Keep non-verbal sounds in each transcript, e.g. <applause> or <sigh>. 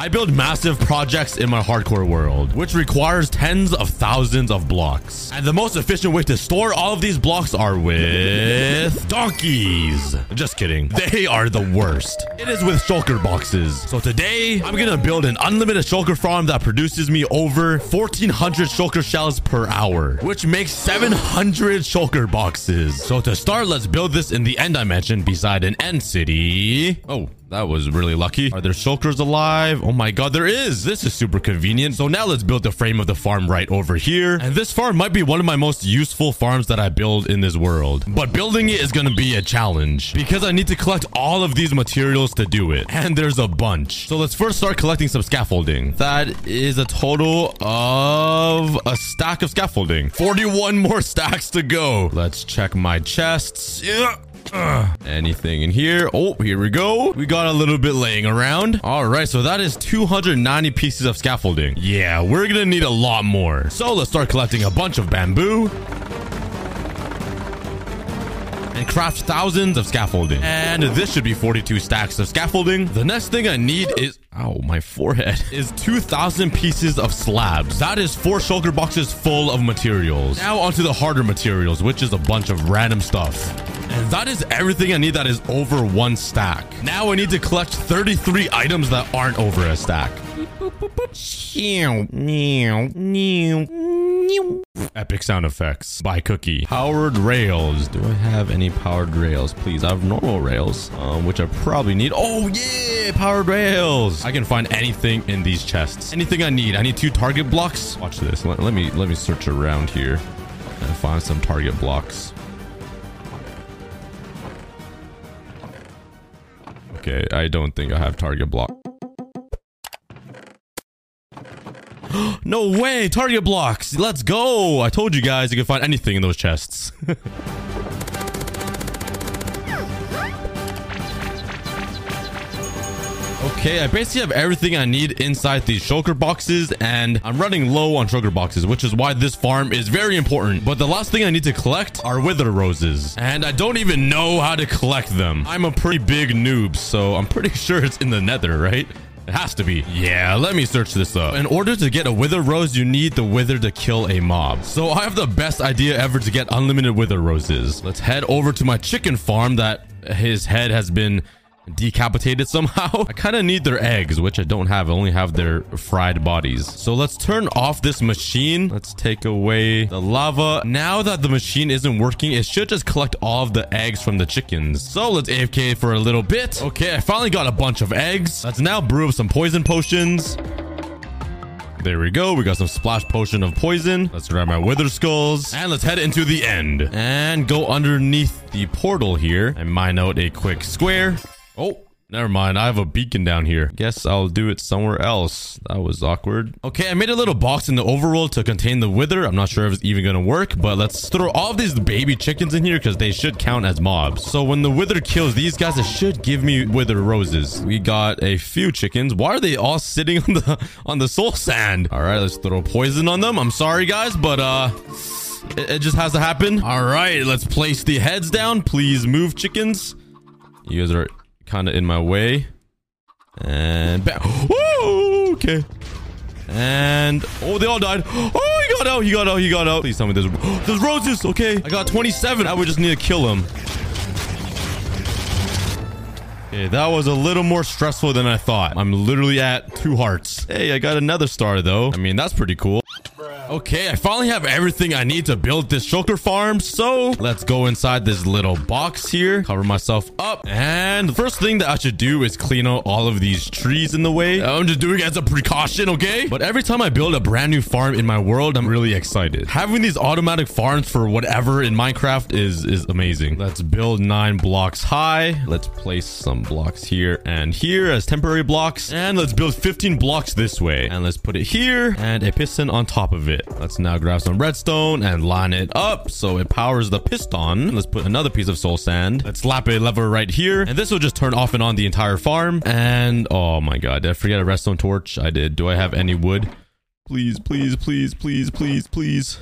I build massive projects in my hardcore world, which requires tens of thousands of blocks. And the most efficient way to store all of these blocks are with donkeys. Just kidding. They are the worst. It is with shulker boxes. So today, I'm gonna build an unlimited shulker farm that produces me over 1400 shulker shells per hour, which makes 700 shulker boxes. So to start, let's build this in the end dimension beside an end city. Oh, that was really lucky. Are there shulkers alive? Oh my god, there is. This is super convenient. So now let's build the frame of the farm right over here. And this farm might be one of my most useful farms that I build in this world. But building it is to be a challenge because I need to collect all of these materials to do it. And there's a bunch. So let's first start collecting some scaffolding. That is a total of a stack of scaffolding. 41 more stacks to go. Let's check my chests. Yeah. Anything in here? Oh, here we go. We got a little bit laying around. All right, so that is 290 pieces of scaffolding. Yeah, we're gonna need a lot more. So let's start collecting a bunch of bamboo and craft thousands of scaffolding. And this should be 42 stacks of scaffolding. The next thing I need is, ow, my forehead, <laughs> is 2,000 pieces of slabs. That is four shulker boxes full of materials. Now onto the harder materials, which is a bunch of random stuff. That is everything I need that is over one stack. Now I need to collect 33 items that aren't over a stack. Epic sound effects by Cookie. Powered rails. Do I have any powered rails? Please, I have normal rails, um, which I probably need. Oh, yeah, powered rails. I can find anything in these chests. Anything I need. I need two target blocks. Watch this. Let, let me let me search around here and find some target blocks. Okay, I don't think I have target block. <gasps> no way! Target blocks! Let's go! I told you guys you can find anything in those chests. <laughs> Okay, I basically have everything I need inside these shulker boxes and I'm running low on shulker boxes, which is why this farm is very important. But the last thing I need to collect are wither roses and I don't even know how to collect them. I'm a pretty big noob, so I'm pretty <laughs> sure it's in the nether, right? It has to be. Yeah, let me search this up. In order to get a wither rose, you need the wither to kill a mob. So I have the best idea ever to get unlimited wither roses. Let's head over to my chicken farm that his head has been decapitated somehow. <laughs> I kind of need their eggs, which I don't have. I only have their fried bodies. So let's turn off this machine. Let's take away the lava. Now that the machine isn't working, it should just collect all of the eggs from the chickens. So let's AFK for a little bit. Okay, I finally got a bunch of eggs. Let's now brew up some poison potions. There we go. We got some splash potion of poison. Let's grab my wither skulls. And let's head into the end. And go underneath the portal here. And mine out a quick square. Oh, Never mind, I have a beacon down here. Guess I'll do it somewhere else. That was awkward. Okay, I made a little box in the overworld to contain the wither. I'm not sure if it's even gonna work, but let's throw all these baby chickens in here because they should count as mobs. So when the wither kills these guys, it should give me wither roses. We got a few chickens. Why are they all sitting <laughs> on the on the soul sand? All right, let's throw poison on them. I'm sorry, guys, but uh... It, it just has to happen. All right, let's place the heads down. Please move, chickens. You guys are kind of in my way. And back. Oh, okay. And oh, they all died. Oh, he got out. He got out. He got out. Please tell me there's <gasps> there's roses. Okay, I got 27. I would just need to kill him. Okay, that was a little more stressful than I thought. I'm literally at two hearts. Hey, I got another star though. I mean, that's pretty cool. Okay, I finally have everything I need to build this shulker farm. So let's go inside this little box here, cover myself up. And the first thing that I should do is clean out all of these trees in the way. I'm just doing it as a precaution, okay? But every time I build a brand new farm in my world, I'm really excited. Having these automatic farms for whatever in Minecraft is, is amazing. Let's build nine blocks high. Let's place some blocks here and here as temporary blocks. And let's build 15 blocks this way. And let's put it here and a piston on top of it. Let's now grab some redstone and line it up so it powers the piston. Let's put another piece of soul sand. Let's slap a lever right here. And this will just turn off and on the entire farm. And oh my god, did I forget a redstone torch? I did. Do I have any wood? Please, please, please, please, please, please.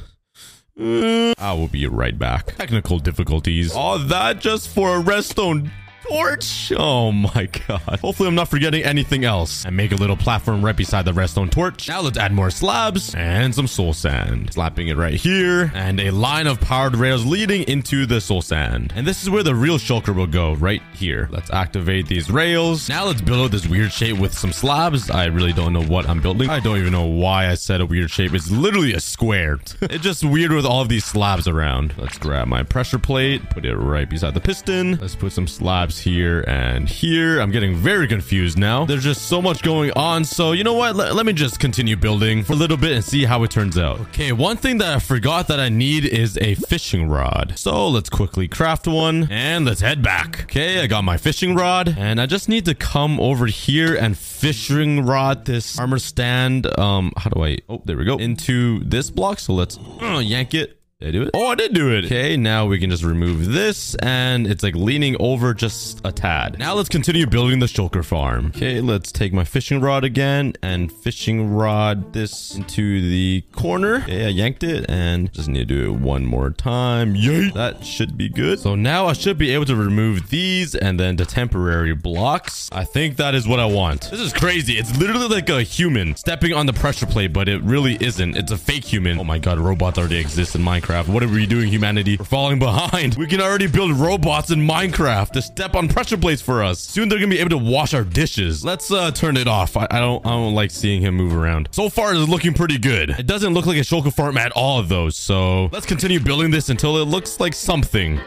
Uh, I will be right back. Technical difficulties. All that just for a redstone torch. Oh my god. Hopefully I'm not forgetting anything else. And make a little platform right beside the redstone torch. Now let's add more slabs and some soul sand. Slapping it right here. And a line of powered rails leading into the soul sand. And this is where the real shulker will go, right here. Let's activate these rails. Now let's build out this weird shape with some slabs. I really don't know what I'm building. I don't even know why I said a weird shape. It's literally a square. <laughs> it's just weird with all of these slabs around. Let's grab my pressure plate, put it right beside the piston. Let's put some slabs here and here. I'm getting very confused now. There's just so much going on. So you know what? Let, let me just continue building for a little bit and see how it turns out. Okay, one thing that I forgot that I need is a fishing rod. So let's quickly craft one and let's head back. Okay, I got my fishing rod and I just need to come over here and fishing rod this armor stand. Um, how do I? Oh, there we go. Into this block. So let's uh, yank it. Did I do it? Oh, I did do it. Okay, now we can just remove this and it's like leaning over just a tad. Now let's continue building the shulker farm. Okay, let's take my fishing rod again and fishing rod this into the corner. Okay, I yanked it and just need to do it one more time. Yay! That should be good. So now I should be able to remove these and then the temporary blocks. I think that is what I want. This is crazy. It's literally like a human stepping on the pressure plate, but it really isn't. It's a fake human. Oh my god, robots already exist in Minecraft. What are we doing, humanity? We're falling behind. We can already build robots in Minecraft to step on pressure plates for us. Soon they're gonna be able to wash our dishes. Let's uh, turn it off. I, I don't I don't like seeing him move around. So far, it's looking pretty good. It doesn't look like a shulker farm at all, though. So let's continue building this until it looks like something.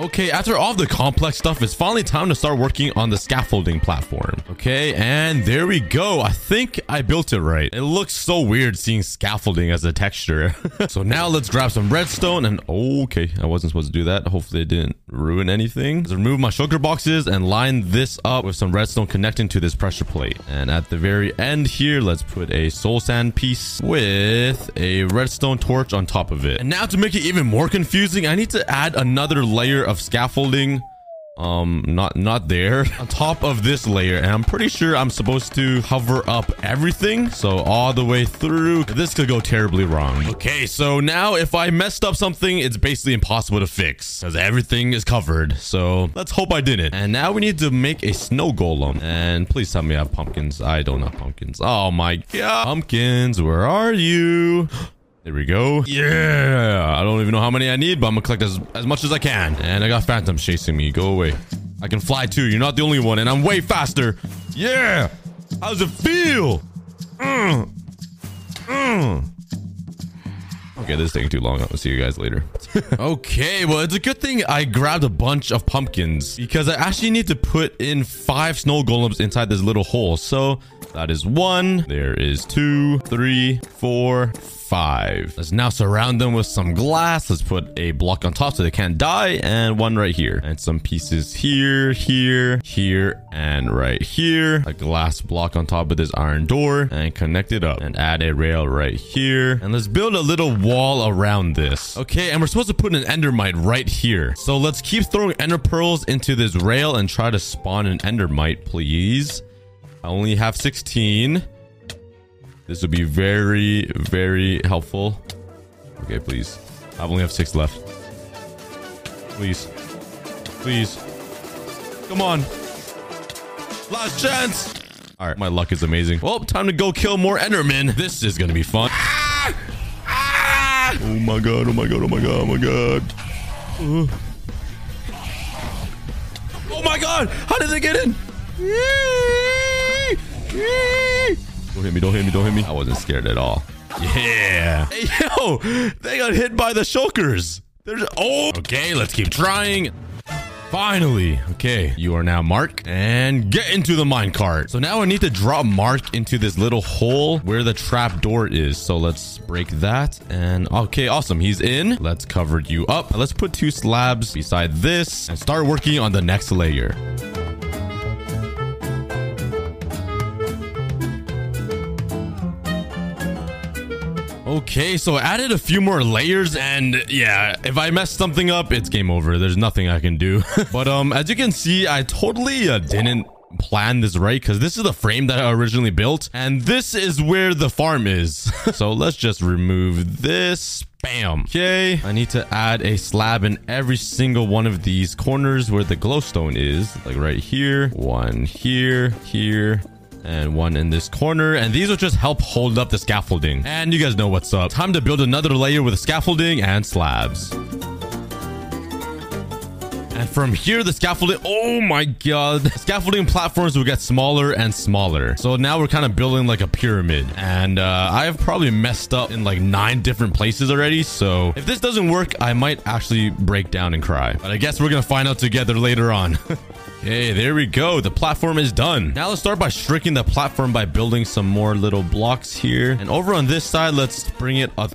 Okay, after all the complex stuff, it's finally time to start working on the scaffolding platform. Okay, and there we go. I think I built it right. It looks so weird seeing scaffolding as a texture. <laughs> so now let's grab some redstone and okay, I wasn't supposed to do that. Hopefully it didn't ruin anything. Let's remove my shulker boxes and line this up with some redstone connecting to this pressure plate. And at the very end here, let's put a soul sand piece with a redstone torch on top of it. And now to make it even more confusing, I need to add another layer of scaffolding um not not there. <laughs> On top of this layer and i'm pretty sure i'm supposed to hover up everything so all the way through. This could go terribly wrong. Okay so now if i messed up something it's basically impossible to fix because everything is covered. So let's hope i didn't. And now we need to make a snow golem. And please tell me i have pumpkins. I don't have pumpkins. Oh my god. Pumpkins where are you <gasps> There we go. Yeah. I don't even know how many I need, but I'm gonna collect as, as much as I can. And I got phantoms chasing me. Go away. I can fly too. You're not the only one, and I'm way faster. Yeah. How does it feel? Mm. Mm. Okay, this is taking too long. I'll see you guys later. <laughs> okay, well, it's a good thing I grabbed a bunch of pumpkins because I actually need to put in five snow golems inside this little hole. So that is one. There is two, three, four, five. Let's now surround them with some glass. Let's put a block on top so they can't die and one right here. And some pieces here, here, here, and right here. A glass block on top of this iron door and connect it up and add a rail right here. And let's build a little wall around this. Okay, and we're supposed to put an endermite right here. So let's keep throwing ender pearls into this rail and try to spawn an endermite, please. I only have 16. This would be very, very helpful. Okay, please. I only have six left. Please. Please. Come on. Last chance. All right, my luck is amazing. Well, time to go kill more Endermen. This is gonna be fun. Ah! Ah! Oh my god, oh my god, oh my god, oh my god. Uh. Oh my god! How did they get in? Don't hit me, don't hit me, don't hit me. I wasn't scared at all. Yeah. Hey, yo, they got hit by the shulkers. There's oh. Okay, let's keep trying. Finally. Okay, you are now Mark and get into the minecart. So now I need to drop Mark into this little hole where the trap door is. So let's break that. And okay, awesome. He's in. Let's cover you up. Let's put two slabs beside this and start working on the next layer. Okay, so I added a few more layers and yeah, if I mess something up, it's game over. There's nothing I can do. <laughs> but um, as you can see, I totally uh, didn't plan this right because this is the frame that I originally built and this is where the farm is. <laughs> so let's just remove this Bam. Okay, I need to add a slab in every single one of these corners where the glowstone is. Like right here, one here, here, and one in this corner. And these will just help hold up the scaffolding. And you guys know what's up. Time to build another layer with scaffolding and slabs. And from here, the scaffolding, oh my god, <laughs> the scaffolding platforms will get smaller and smaller. So now we're kind of building like a pyramid. And uh, I have probably messed up in like nine different places already. So if this doesn't work, I might actually break down and cry. But I guess we're going to find out together later on. <laughs> Okay, there we go. The platform is done. Now let's start by shrinking the platform by building some more little blocks here. And over on this side, let's bring it up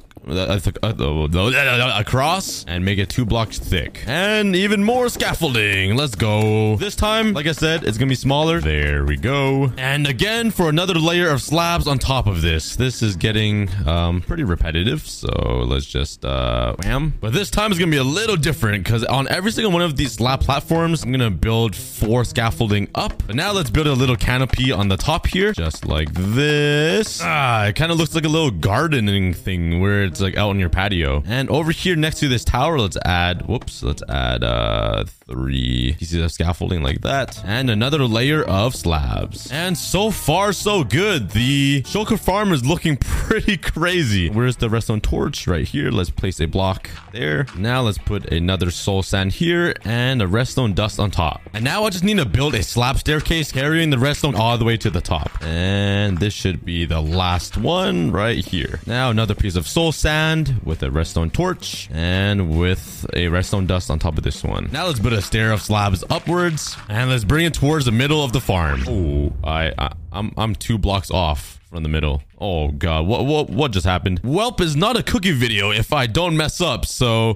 across and make it two blocks thick. And even more scaffolding. Let's go. This time like i said it's gonna be smaller. There we go. And again for another layer of slabs on top of this. This is getting um pretty repetitive so let's just uh wham. But this time is gonna be a little different because on every single one of these slab platforms i'm gonna build four scaffolding up. But now let's build a little canopy on the top here just like this. Ah it kind of looks like a little gardening thing where like out on your patio. And over here next to this tower, let's add, whoops, let's add uh three pieces of scaffolding like that. And another layer of slabs. And so far, so good. The shulker farm is looking <laughs> pretty crazy. Where's the redstone torch? Right here. Let's place a block there. Now let's put another soul sand here and a redstone dust on top. And now I just need to build a slab staircase carrying the redstone all the way to the top. And this should be the last one right here. Now another piece of soul sand with a redstone torch and with a redstone dust on top of this one. Now let's put a stair of slabs upwards and let's bring it towards the middle of the farm. Oh, I, I I'm I'm two blocks off from the middle. Oh god, what what what just happened? Welp is not a cookie video if I don't mess up. So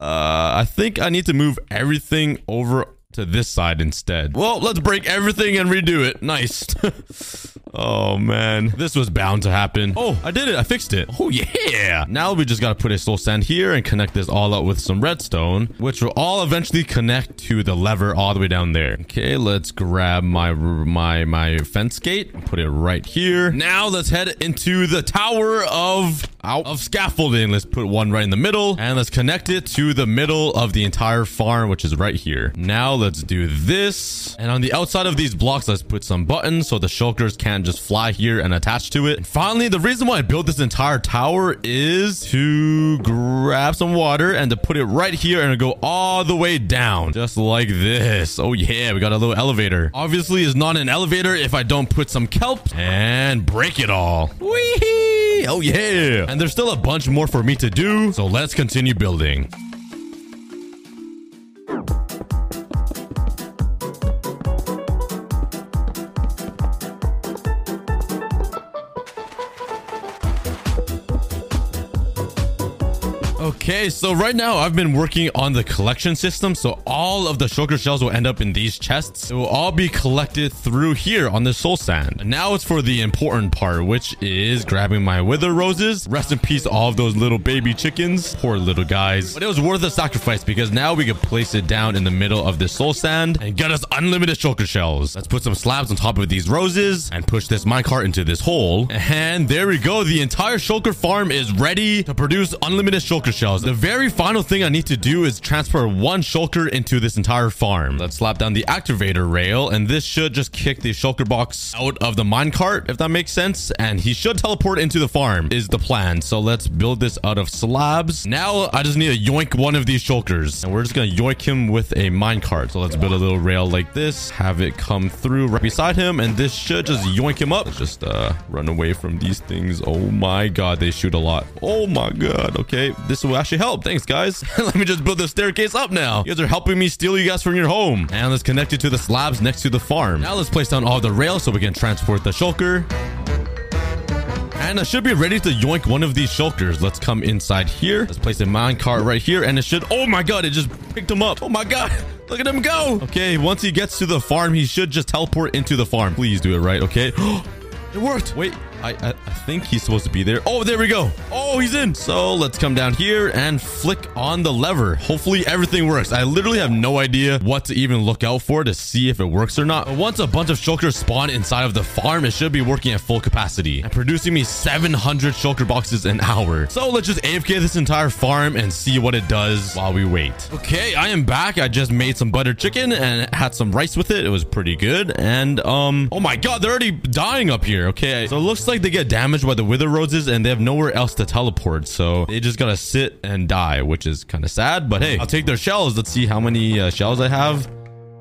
uh I think I need to move everything over to this side instead. Well, let's break everything and redo it. Nice. <laughs> Oh, man. This was bound to happen. Oh, I did it. I fixed it. Oh, yeah. Now we just got to put a soul sand here and connect this all up with some redstone, which will all eventually connect to the lever all the way down there. Okay, let's grab my my my fence gate, and put it right here. Now let's head into the tower of out of scaffolding. Let's put one right in the middle and let's connect it to the middle of the entire farm, which is right here. Now let's do this. And on the outside of these blocks, let's put some buttons so the shulkers can't just fly here and attach to it. And finally, the reason why I built this entire tower is to grab some water and to put it right here and go all the way down, just like this. Oh yeah, we got a little elevator. Obviously, it's not an elevator if I don't put some kelp and break it all. Wee! Oh yeah! And there's still a bunch more for me to do, so let's continue building. Okay, so right now I've been working on the collection system. So all of the shulker shells will end up in these chests. It will all be collected through here on the soul sand. Now it's for the important part, which is grabbing my wither roses. Rest in peace, all of those little baby chickens. Poor little guys. But it was worth the sacrifice because now we can place it down in the middle of this soul sand and get us unlimited shulker shells. Let's put some slabs on top of these roses and push this minecart into this hole. And there we go. The entire shulker farm is ready to produce unlimited shulker shells. The very final thing I need to do is transfer one shulker into this entire farm. Let's slap down the activator rail, and this should just kick the shulker box out of the minecart, if that makes sense. And he should teleport into the farm, is the plan. So let's build this out of slabs. Now I just need to yoink one of these shulkers, and we're just gonna yoink him with a minecart. So let's build a little rail like this, have it come through right beside him, and this should just yoink him up. Let's just uh, run away from these things. Oh my god, they shoot a lot. Oh my god. Okay, this will actually help. Thanks, guys. <laughs> Let me just build the staircase up now. You guys are helping me steal you guys from your home. And let's connect it to the slabs next to the farm. Now let's place down all the rails so we can transport the shulker. And I should be ready to yoink one of these shulkers. Let's come inside here. Let's place a minecart right here. And it should... Oh my god, it just picked him up. Oh my god. <laughs> Look at him go. Okay, once he gets to the farm, he should just teleport into the farm. Please do it right, okay? <gasps> it worked. Wait, I, I, I think he's supposed to be there. Oh, there we go. Oh, he's in. So let's come down here and flick on the lever. Hopefully everything works. I literally have no idea what to even look out for to see if it works or not. But once a bunch of shulkers spawn inside of the farm, it should be working at full capacity and producing me 700 shulker boxes an hour. So let's just AFK this entire farm and see what it does while we wait. Okay, I am back. I just made some butter chicken and had some rice with it. It was pretty good. And, um, oh my god, they're already dying up here. Okay, so it looks like they get damaged by the wither roses and they have nowhere else to teleport. So they just gotta sit and die, which is kind of sad. But hey, I'll take their shells. Let's see how many uh, shells I have.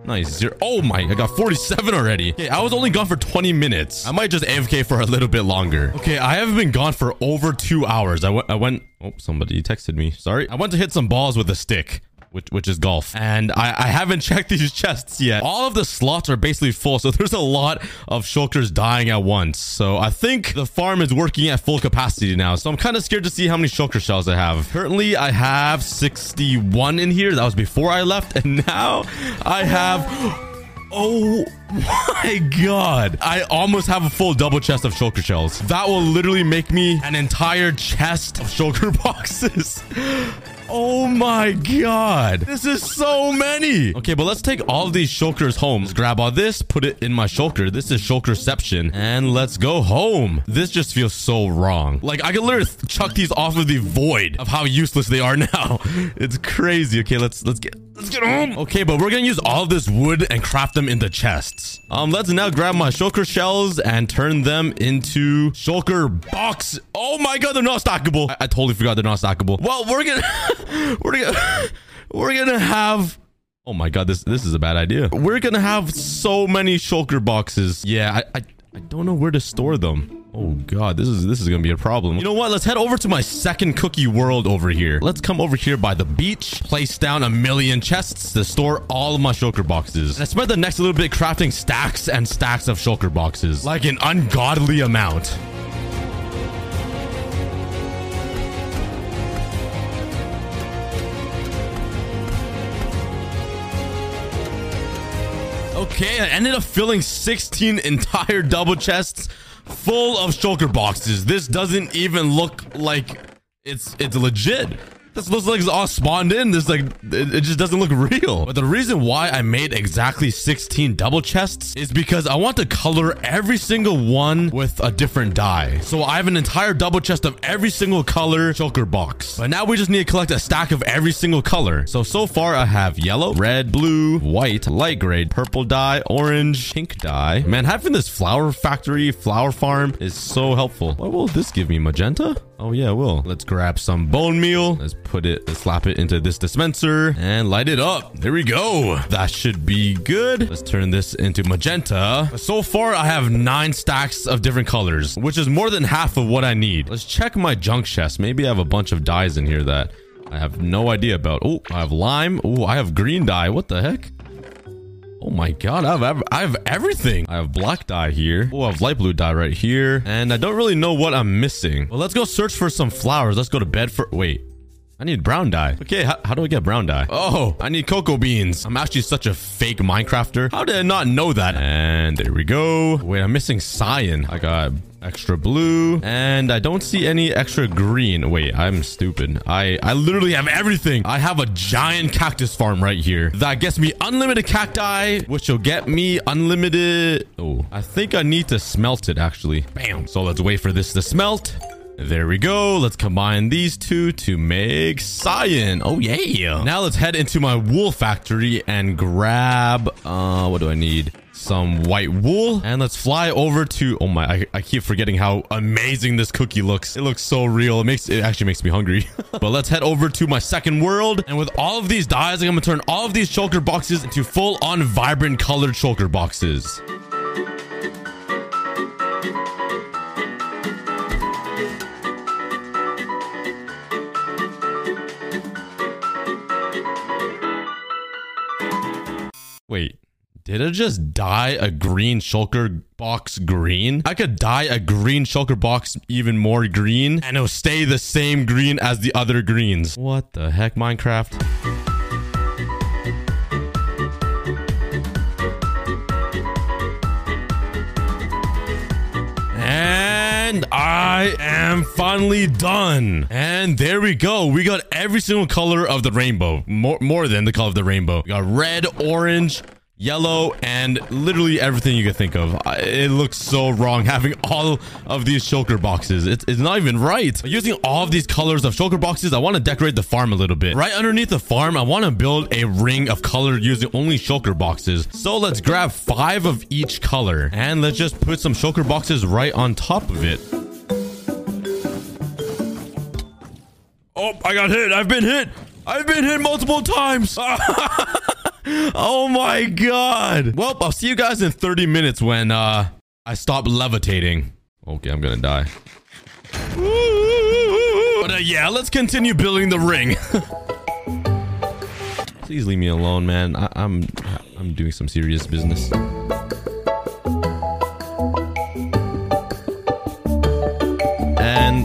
Nice. Zero. Oh my, I got 47 already. Okay, I was only gone for 20 minutes. I might just AFK for a little bit longer. Okay, I haven't been gone for over two hours. I went, I went, oh, somebody texted me. Sorry. I went to hit some balls with a stick which which is golf. And I, I haven't <laughs> checked these chests yet. All of the slots are basically full, so <laughs> there's a lot of shulkers dying at once. So I think the farm is working at full capacity now. So I'm kind of scared to see how many shulker shells I have. Currently, I have 61 in here. That was before I left. And <laughs> now I have... Oh my god. I almost have a full double chest of shulker shells. That will literally make me an entire chest of shulker <laughs> boxes. Oh my god. This is so many. Okay, but let's take all these shulkers home. Let's grab all this, put it in my shulker. This is shulkerception. And let's go home. This just feels so wrong. Like, I can literally chuck these off of the void of how useless they are <laughs> now. It's crazy. Okay, let's let's get let's get home. Okay, but we're gonna use all this wood and craft them into chests. Um, let's now grab my shulker shells and turn them into shulker box. Oh my god, they're not stackable. I, I totally forgot they're not stackable. Well, we're gonna <laughs> we're gonna <laughs> we're gonna have Oh my god, this this is a bad idea. We're gonna have so many shulker boxes. Yeah, I, I I don't know where to store them. Oh god, this is this is gonna be a problem. You know what? Let's head over to my second cookie world over here. Let's come over here by the beach, place down a million chests to store all of my shulker boxes. And I spent the next little bit crafting stacks and stacks of shulker boxes, like an ungodly amount. Okay, I ended up filling 16 entire double chests full of shulker boxes. This doesn't even look like it's it's legit. This looks like it's all spawned in. This like it, it, just doesn't look real. But the reason why I made exactly 16 double chests is because I want to color every single one with a different dye. So I have an entire double chest of every single color shulker box. But now we just need to collect a stack of every single color. So so far I have yellow, red, blue, white, light gray, purple dye, orange, pink dye. Man, having this flower factory, flower farm is so helpful. What will this give me? Magenta? Oh yeah, it will. Let's grab some bone meal. Let's put it, let's slap it into this dispenser and light it up. There we go. That should be good. Let's turn this into magenta. So far, I have nine stacks of different colors, which is more than half of what I need. Let's check my junk chest. Maybe I have a bunch of dyes in here that I have no idea about. Oh, I have lime. Oh, I have green dye. What the heck? Oh my god, I have, I have everything. I have black dye here. Oh, I have light blue dye right here. And I don't really know what I'm missing. Well, let's go search for some flowers. Let's go to bed for... Wait. I need brown dye. Okay, how, do I get brown dye? Oh, I need cocoa beans. I'm actually such a fake Minecrafter. How did I not know that? And there we go. Wait, I'm missing cyan. I got extra blue and i don't see any extra green wait i'm stupid i i literally have everything i have a giant cactus farm right here that gets me unlimited cacti which will get me unlimited oh i think i need to smelt it actually bam so let's wait for this to smelt there we go. Let's combine these two to make cyan. Oh, yeah. Now let's head into my wool factory and grab, uh, what do I need? Some white wool. And let's fly over to, oh my, I, I keep forgetting how amazing this cookie looks. It looks so real. It makes, it actually makes me hungry. <laughs> but let's head over to my second world. And with all of these dyes, I'm to turn all of these shulker boxes into full on vibrant colored shulker boxes. Wait, did I just dye a green shulker box green? I could dye a green shulker box even more green and it'll stay the same green as the other greens. What the heck, Minecraft? And I am finally done. And there we go. We got every single color of the rainbow. More, more than the color of the rainbow. We got red, orange, yellow, and literally everything you can think of. It looks so wrong <laughs> having all of these shulker boxes. It's, it's not even right. Using all of these colors of shulker boxes, I want to decorate the farm a little bit. Right underneath the farm, I want to build a ring of color using only shulker boxes. So let's grab five of each color and let's just put some shulker boxes right on top of it. Oh, I got hit. I've been hit. I've been hit multiple times. <laughs> oh my god. Well, I'll see you guys in 30 minutes when uh I stop levitating. Okay, I'm gonna die. But uh, yeah, let's continue building the ring. <laughs> Please leave me alone, man. I I'm I'm doing some serious business.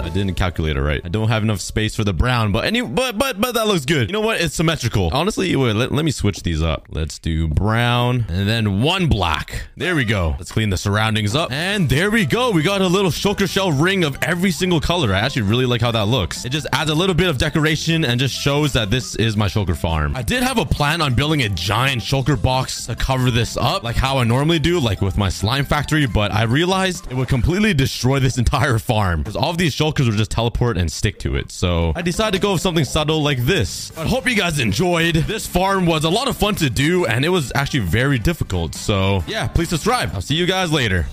I didn't calculate it right. I don't have enough space for the brown, but any but but but that looks good. You know what? It's symmetrical. Honestly, wait, uh, let, let me switch these up. Let's do brown and then one black. There we go. Let's clean the surroundings up. And there we go. We got a little shulker shell ring of every single color. I actually really like how that looks. It just adds a little bit of decoration and just shows that this is my shulker farm. I did have a plan on building a giant shulker box to cover this up like how I normally do, like with my slime factory, but I realized it would completely destroy this <laughs> entire farm because all of these shulkers would just teleport and stick to it. So I decided to go with something subtle like this. I hope you guys enjoyed. This farm was a lot of fun to do and it was actually very difficult. So yeah, please subscribe. I'll see you guys later.